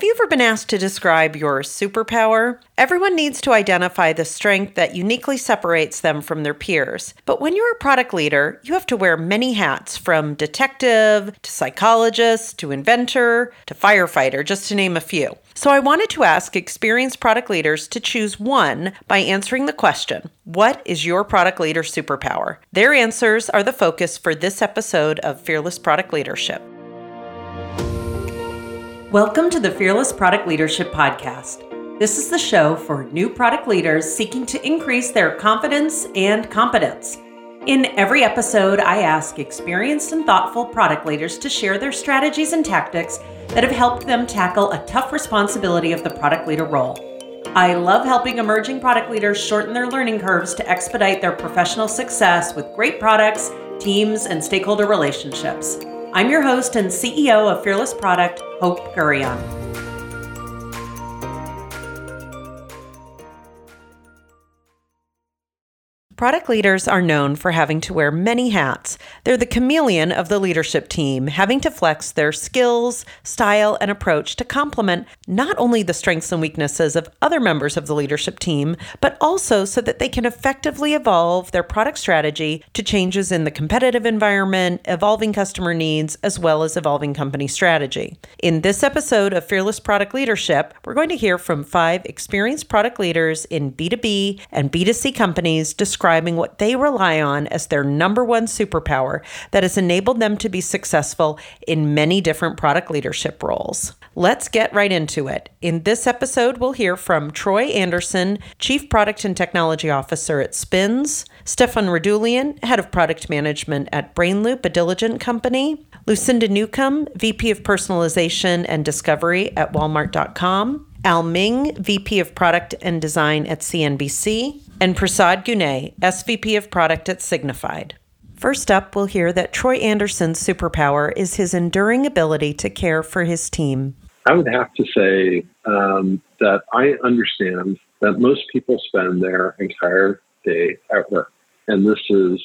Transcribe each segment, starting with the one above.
Have you ever been asked to describe your superpower? Everyone needs to identify the strength that uniquely separates them from their peers. But when you're a product leader, you have to wear many hats from detective to psychologist to inventor to firefighter, just to name a few. So I wanted to ask experienced product leaders to choose one by answering the question What is your product leader superpower? Their answers are the focus for this episode of Fearless Product Leadership. Welcome to the Fearless Product Leadership Podcast. This is the show for new product leaders seeking to increase their confidence and competence. In every episode, I ask experienced and thoughtful product leaders to share their strategies and tactics that have helped them tackle a tough responsibility of the product leader role. I love helping emerging product leaders shorten their learning curves to expedite their professional success with great products, teams, and stakeholder relationships. I'm your host and CEO of Fearless Product, Hope Gurion. Product leaders are known for having to wear many hats. They're the chameleon of the leadership team, having to flex their skills, style, and approach to complement not only the strengths and weaknesses of other members of the leadership team, but also so that they can effectively evolve their product strategy to changes in the competitive environment, evolving customer needs, as well as evolving company strategy. In this episode of Fearless Product Leadership, we're going to hear from five experienced product leaders in B2B and B2C companies describing describing what they rely on as their number one superpower that has enabled them to be successful in many different product leadership roles. Let's get right into it. In this episode, we'll hear from Troy Anderson, Chief Product and Technology Officer at Spins, Stefan Radulian, Head of Product Management at Brainloop, a Diligent company, Lucinda Newcomb, VP of Personalization and Discovery at Walmart.com, Al Ming, VP of Product and Design at CNBC, and Prasad Gune, SVP of Product at Signifyd. First up, we'll hear that Troy Anderson's superpower is his enduring ability to care for his team. I would have to say um, that I understand that most people spend their entire day at work, and this is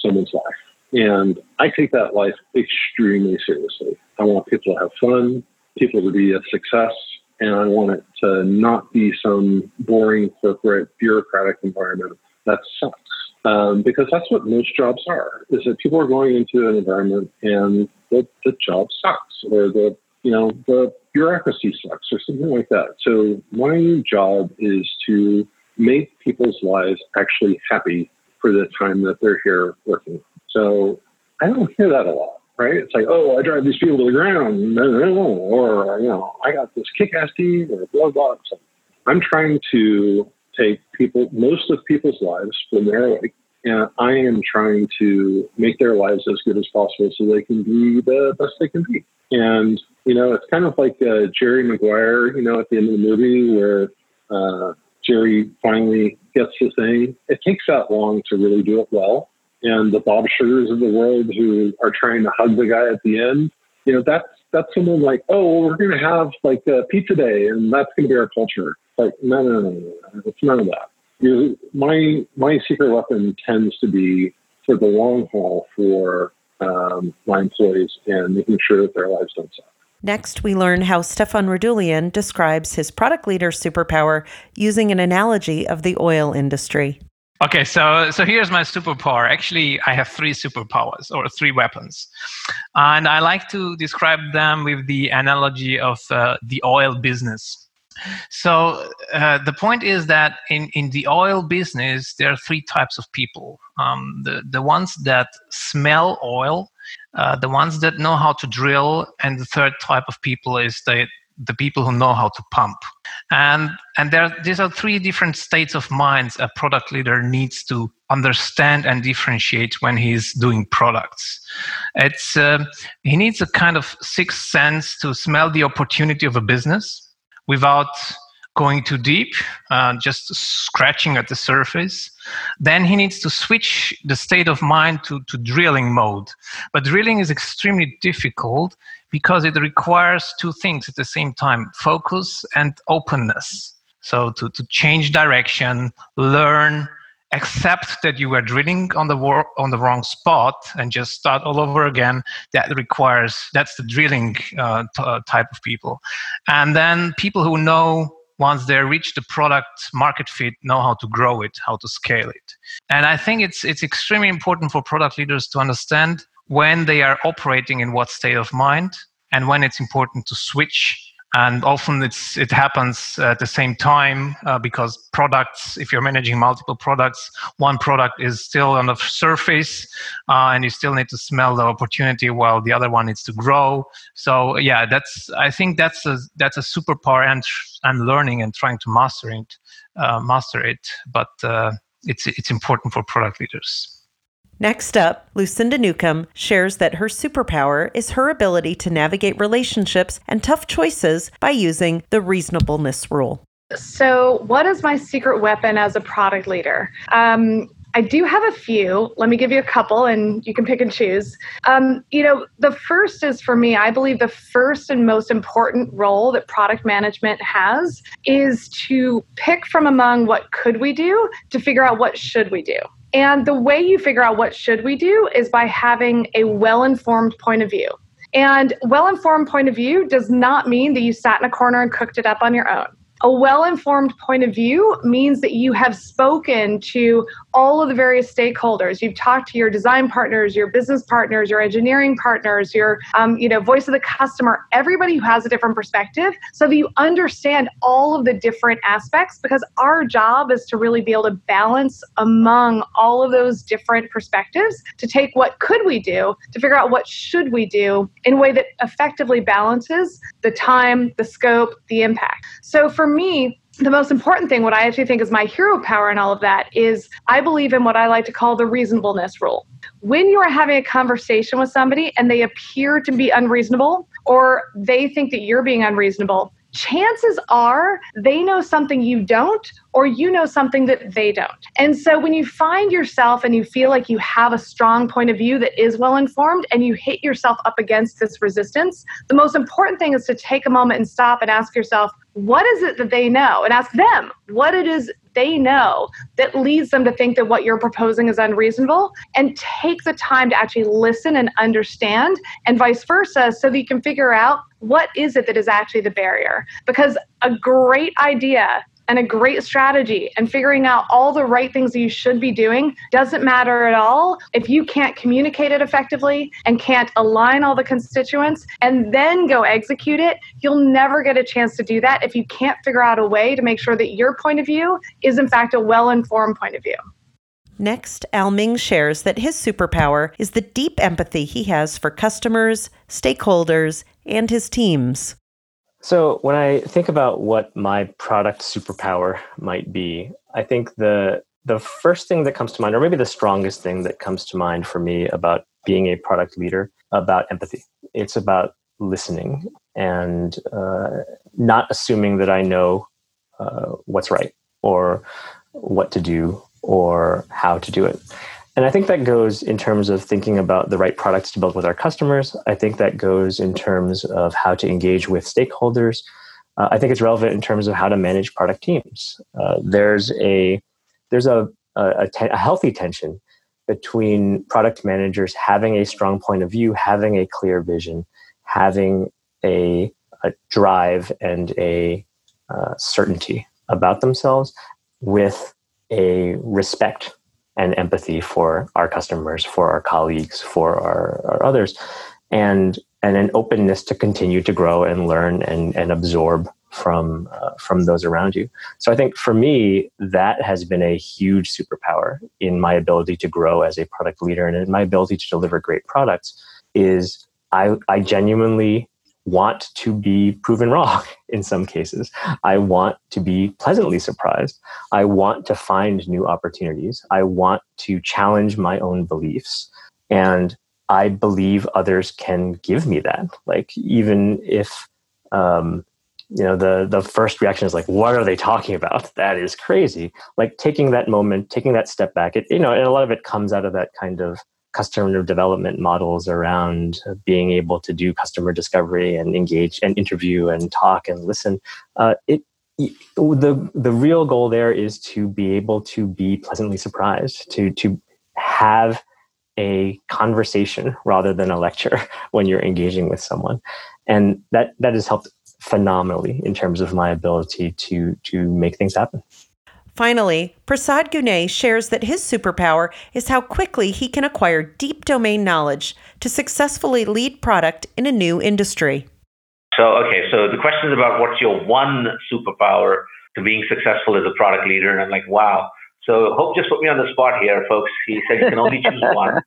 someone's life. And I take that life extremely seriously. I want people to have fun, people to be a success, and I want it to not be some boring corporate bureaucratic environment that sucks. Um, because that's what most jobs are, is that people are going into an environment and the, the job sucks or the, you know, the bureaucracy sucks or something like that. So my job is to make people's lives actually happy for the time that they're here working. So I don't hear that a lot right? It's like, oh, I drive these people to the ground, or you know, I got this kick-ass team, or blah blah. So I'm trying to take people, most of people's lives when they're awake, and I am trying to make their lives as good as possible so they can be the best they can be. And you know, it's kind of like uh, Jerry Maguire, you know, at the end of the movie where uh, Jerry finally gets the thing. It takes that long to really do it well and the Bob Sugars of the world who are trying to hug the guy at the end. You know, that's that's someone like, oh, we're going to have like a pizza day, and that's going to be our culture. Like, no, no, no, no, it's none of that. You my my secret weapon tends to be for the long haul for um, my employees and making sure that their lives don't suck. Next, we learn how Stefan Radulian describes his product leader superpower using an analogy of the oil industry. Okay, so so here's my superpower. Actually, I have three superpowers or three weapons, and I like to describe them with the analogy of uh, the oil business. So uh, the point is that in, in the oil business, there are three types of people. Um, the the ones that smell oil, uh, the ones that know how to drill, and the third type of people is the the people who know how to pump. And and there these are three different states of minds a product leader needs to understand and differentiate when he's doing products. It's uh, he needs a kind of sixth sense to smell the opportunity of a business without going too deep, uh, just scratching at the surface. Then he needs to switch the state of mind to, to drilling mode. But drilling is extremely difficult because it requires two things at the same time focus and openness. So to, to change direction, learn, accept that you were drilling on the wor- on the wrong spot and just start all over again that requires that's the drilling uh, t- type of people and then people who know once they reach the product market fit know how to grow it how to scale it. And i think it's it's extremely important for product leaders to understand when they are operating in what state of mind and when it's important to switch and often it's it happens at the same time uh, because products if you're managing multiple products one product is still on the surface uh, and you still need to smell the opportunity while the other one needs to grow. So yeah that's i think that's a that's a superpower and and learning and trying to master it uh, master it. But uh, it's it's important for product leaders Next up, Lucinda Newcomb shares that her superpower is her ability to navigate relationships and tough choices by using the reasonableness rule. So, what is my secret weapon as a product leader? Um, I do have a few. Let me give you a couple and you can pick and choose. Um, you know, the first is for me, I believe the first and most important role that product management has is to pick from among what could we do to figure out what should we do. And the way you figure out what should we do is by having a well-informed point of view. And well-informed point of view does not mean that you sat in a corner and cooked it up on your own. A well informed point of view means that you have spoken to all of the various stakeholders. You've talked to your design partners, your business partners, your engineering partners, your um, you know voice of the customer, everybody who has a different perspective, so that you understand all of the different aspects. Because our job is to really be able to balance among all of those different perspectives to take what could we do to figure out what should we do in a way that effectively balances the time, the scope, the impact. So for me, the most important thing, what I actually think is my hero power in all of that, is I believe in what I like to call the reasonableness rule. When you are having a conversation with somebody and they appear to be unreasonable, or they think that you're being unreasonable, chances are they know something you don't or you know something that they don't. And so when you find yourself and you feel like you have a strong point of view that is well informed and you hit yourself up against this resistance, the most important thing is to take a moment and stop and ask yourself, what is it that they know? And ask them what it is they know that leads them to think that what you're proposing is unreasonable and take the time to actually listen and understand and vice versa so that you can figure out what is it that is actually the barrier because a great idea and a great strategy and figuring out all the right things you should be doing doesn't matter at all if you can't communicate it effectively and can't align all the constituents and then go execute it. You'll never get a chance to do that if you can't figure out a way to make sure that your point of view is, in fact, a well informed point of view. Next, Al Ming shares that his superpower is the deep empathy he has for customers, stakeholders, and his teams. So when I think about what my product superpower might be, I think the the first thing that comes to mind, or maybe the strongest thing that comes to mind for me about being a product leader, about empathy. It's about listening and uh, not assuming that I know uh, what's right or what to do or how to do it. And I think that goes in terms of thinking about the right products to build with our customers. I think that goes in terms of how to engage with stakeholders. Uh, I think it's relevant in terms of how to manage product teams. Uh, there's a there's a, a, a healthy tension between product managers having a strong point of view, having a clear vision, having a, a drive and a uh, certainty about themselves, with a respect and empathy for our customers, for our colleagues, for our, our others, and and an openness to continue to grow and learn and, and absorb from uh, from those around you. So I think for me that has been a huge superpower in my ability to grow as a product leader and in my ability to deliver great products is I I genuinely want to be proven wrong in some cases. I want to be pleasantly surprised. I want to find new opportunities. I want to challenge my own beliefs. And I believe others can give me that. Like, even if, um, you know, the, the first reaction is like, what are they talking about? That is crazy. Like, taking that moment, taking that step back, it, you know, and a lot of it comes out of that kind of customer development models around being able to do customer discovery and engage and interview and talk and listen. Uh, it the the real goal there is to be able to be pleasantly surprised, to to have a conversation rather than a lecture when you're engaging with someone, and that that has helped phenomenally in terms of my ability to to make things happen. Finally, Prasad Gune shares that his superpower is how quickly he can acquire deep domain knowledge to successfully lead product in a new industry. So, okay, so the question is about what's your one superpower to being successful as a product leader. And I'm like, wow. So Hope just put me on the spot here, folks. He said you can only choose one.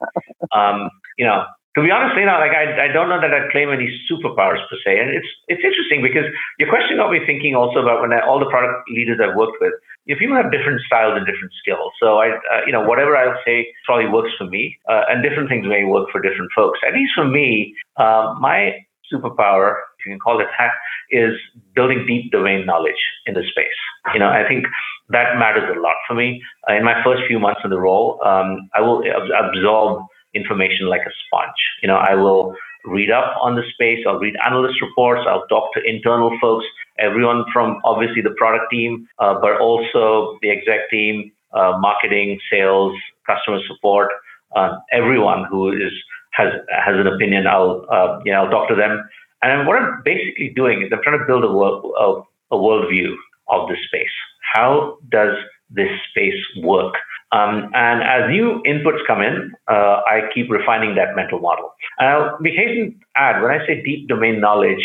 Um, you know, to be honest, you know, like I, I don't know that I'd claim any superpowers per se. And it's it's interesting because your question got me thinking also about when I, all the product leaders I've worked with, you people have different styles and different skills. So I, uh, you know, whatever I'll say probably works for me, uh, and different things may work for different folks. At least for me, uh, my superpower, if you can call it that, is building deep domain knowledge in the space. You know, I think that matters a lot for me. Uh, in my first few months in the role, um, I will absorb information like a sponge. You know, I will read up on the space, I'll read analyst reports, I'll talk to internal folks, everyone from obviously the product team, uh, but also the exec team, uh, marketing, sales, customer support, uh, everyone who is has has an opinion. I'll uh, you know I'll talk to them, and what I'm basically doing is I'm trying to build a world a, a worldview of this space. How does this space work? Um, and as new inputs come in, uh, I keep refining that mental model. And I'll be hasten to add, when I say deep domain knowledge,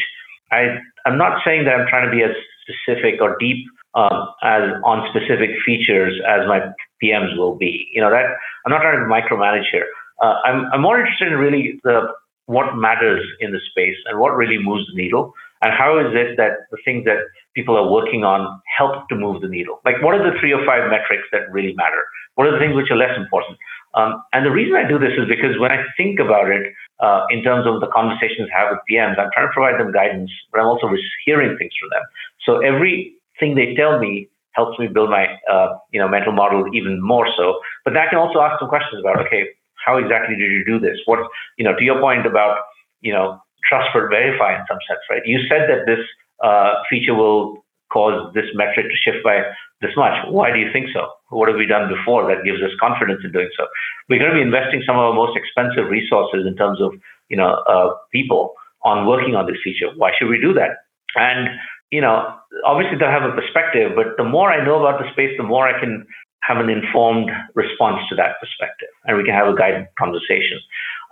I, I'm not saying that I'm trying to be as specific or deep um, as on specific features as my PMs will be. You know that I'm not trying to micromanage here. Uh, I'm, I'm more interested in really the what matters in the space and what really moves the needle and how is it that the things that people are working on help to move the needle like what are the three or five metrics that really matter what are the things which are less important? Um, and the reason I do this is because when I think about it uh, in terms of the conversations I have with PMs, I'm trying to provide them guidance, but I'm also hearing things from them. So everything they tell me helps me build my uh, you know mental model even more so. But then I can also ask some questions about okay, how exactly did you do this? What you know to your point about you know trust but verify in some sense, right? You said that this uh, feature will cause this metric to shift by this much. Why do you think so? What have we done before that gives us confidence in doing so? We're going to be investing some of our most expensive resources in terms of you know uh, people on working on this feature. Why should we do that? And you know, obviously they'll have a perspective, but the more I know about the space, the more I can have an informed response to that perspective, and we can have a guided conversation.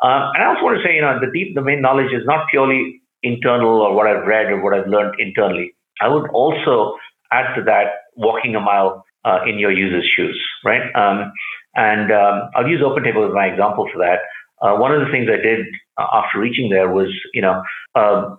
Um, and I also want to say, you know, the deep domain knowledge is not purely internal or what I've read or what I've learned internally. I would also add to that walking a mile uh, in your user's shoes, right? Um, and um, I'll use OpenTable as my example for that. Uh, one of the things I did uh, after reaching there was, you know, um,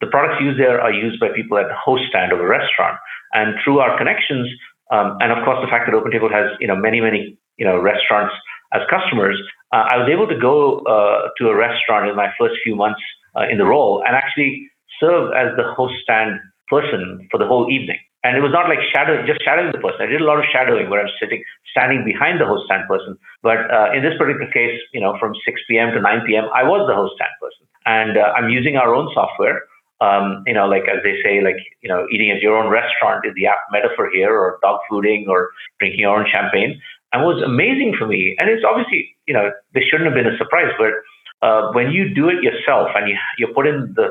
the products used there are used by people at the host stand of a restaurant, and through our connections, um, and of course the fact that OpenTable has, you know, many many, you know, restaurants as customers, uh, I was able to go uh, to a restaurant in my first few months uh, in the role and actually serve as the host stand person for the whole evening. And it was not like shadowing, just shadowing the person. I did a lot of shadowing where I'm sitting, standing behind the host stand person. But uh, in this particular case, you know, from 6 p.m. to 9 p.m., I was the host stand person. And uh, I'm using our own software. Um, you know, like as they say, like, you know, eating at your own restaurant is the apt metaphor here, or dog fooding, or drinking your own champagne. And was amazing for me. And it's obviously, you know, this shouldn't have been a surprise, but uh, when you do it yourself and you, you put in the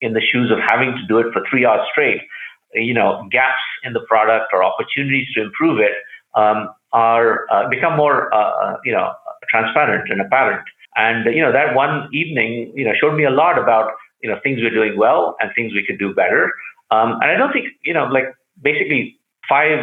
in the shoes of having to do it for three hours straight, you know, gaps in the product or opportunities to improve it um, are uh, become more, uh, uh, you know, transparent and apparent. And you know, that one evening, you know, showed me a lot about you know things we're doing well and things we could do better. Um, and I don't think you know, like basically five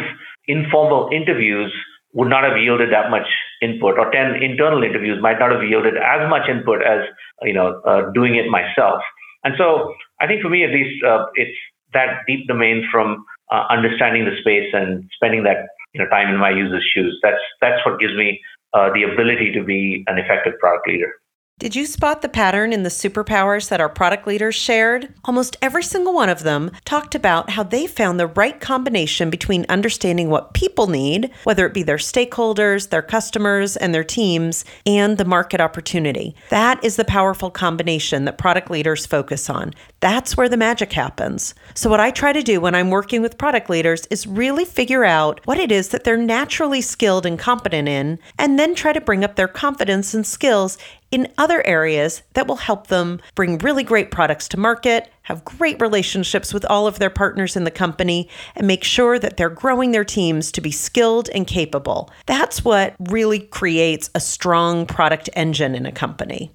informal interviews would not have yielded that much input, or ten internal interviews might not have yielded as much input as you know uh, doing it myself. And so I think for me, at least, uh, it's that deep domain from uh, understanding the space and spending that you know time in my user's shoes. That's that's what gives me uh, the ability to be an effective product leader. Did you spot the pattern in the superpowers that our product leaders shared? Almost every single one of them talked about how they found the right combination between understanding what people need, whether it be their stakeholders, their customers, and their teams, and the market opportunity. That is the powerful combination that product leaders focus on. That's where the magic happens. So, what I try to do when I'm working with product leaders is really figure out what it is that they're naturally skilled and competent in, and then try to bring up their confidence and skills in other areas that will help them bring really great products to market, have great relationships with all of their partners in the company, and make sure that they're growing their teams to be skilled and capable. That's what really creates a strong product engine in a company.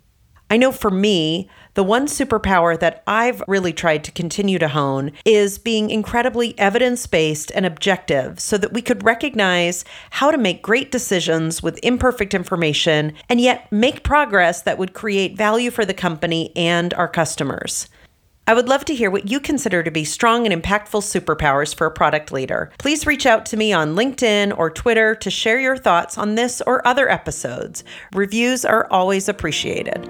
I know for me, the one superpower that I've really tried to continue to hone is being incredibly evidence based and objective so that we could recognize how to make great decisions with imperfect information and yet make progress that would create value for the company and our customers. I would love to hear what you consider to be strong and impactful superpowers for a product leader. Please reach out to me on LinkedIn or Twitter to share your thoughts on this or other episodes. Reviews are always appreciated.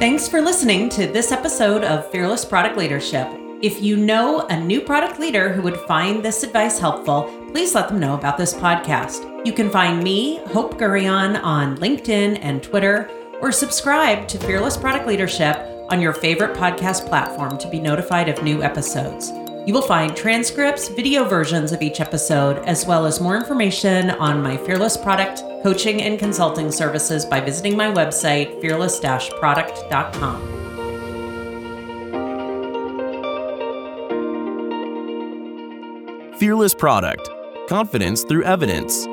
Thanks for listening to this episode of Fearless Product Leadership. If you know a new product leader who would find this advice helpful, please let them know about this podcast. You can find me, Hope Gurion, on LinkedIn and Twitter, or subscribe to Fearless Product Leadership on your favorite podcast platform to be notified of new episodes. You will find transcripts, video versions of each episode, as well as more information on my Fearless Product coaching and consulting services by visiting my website, fearless product.com. Fearless Product Confidence through Evidence.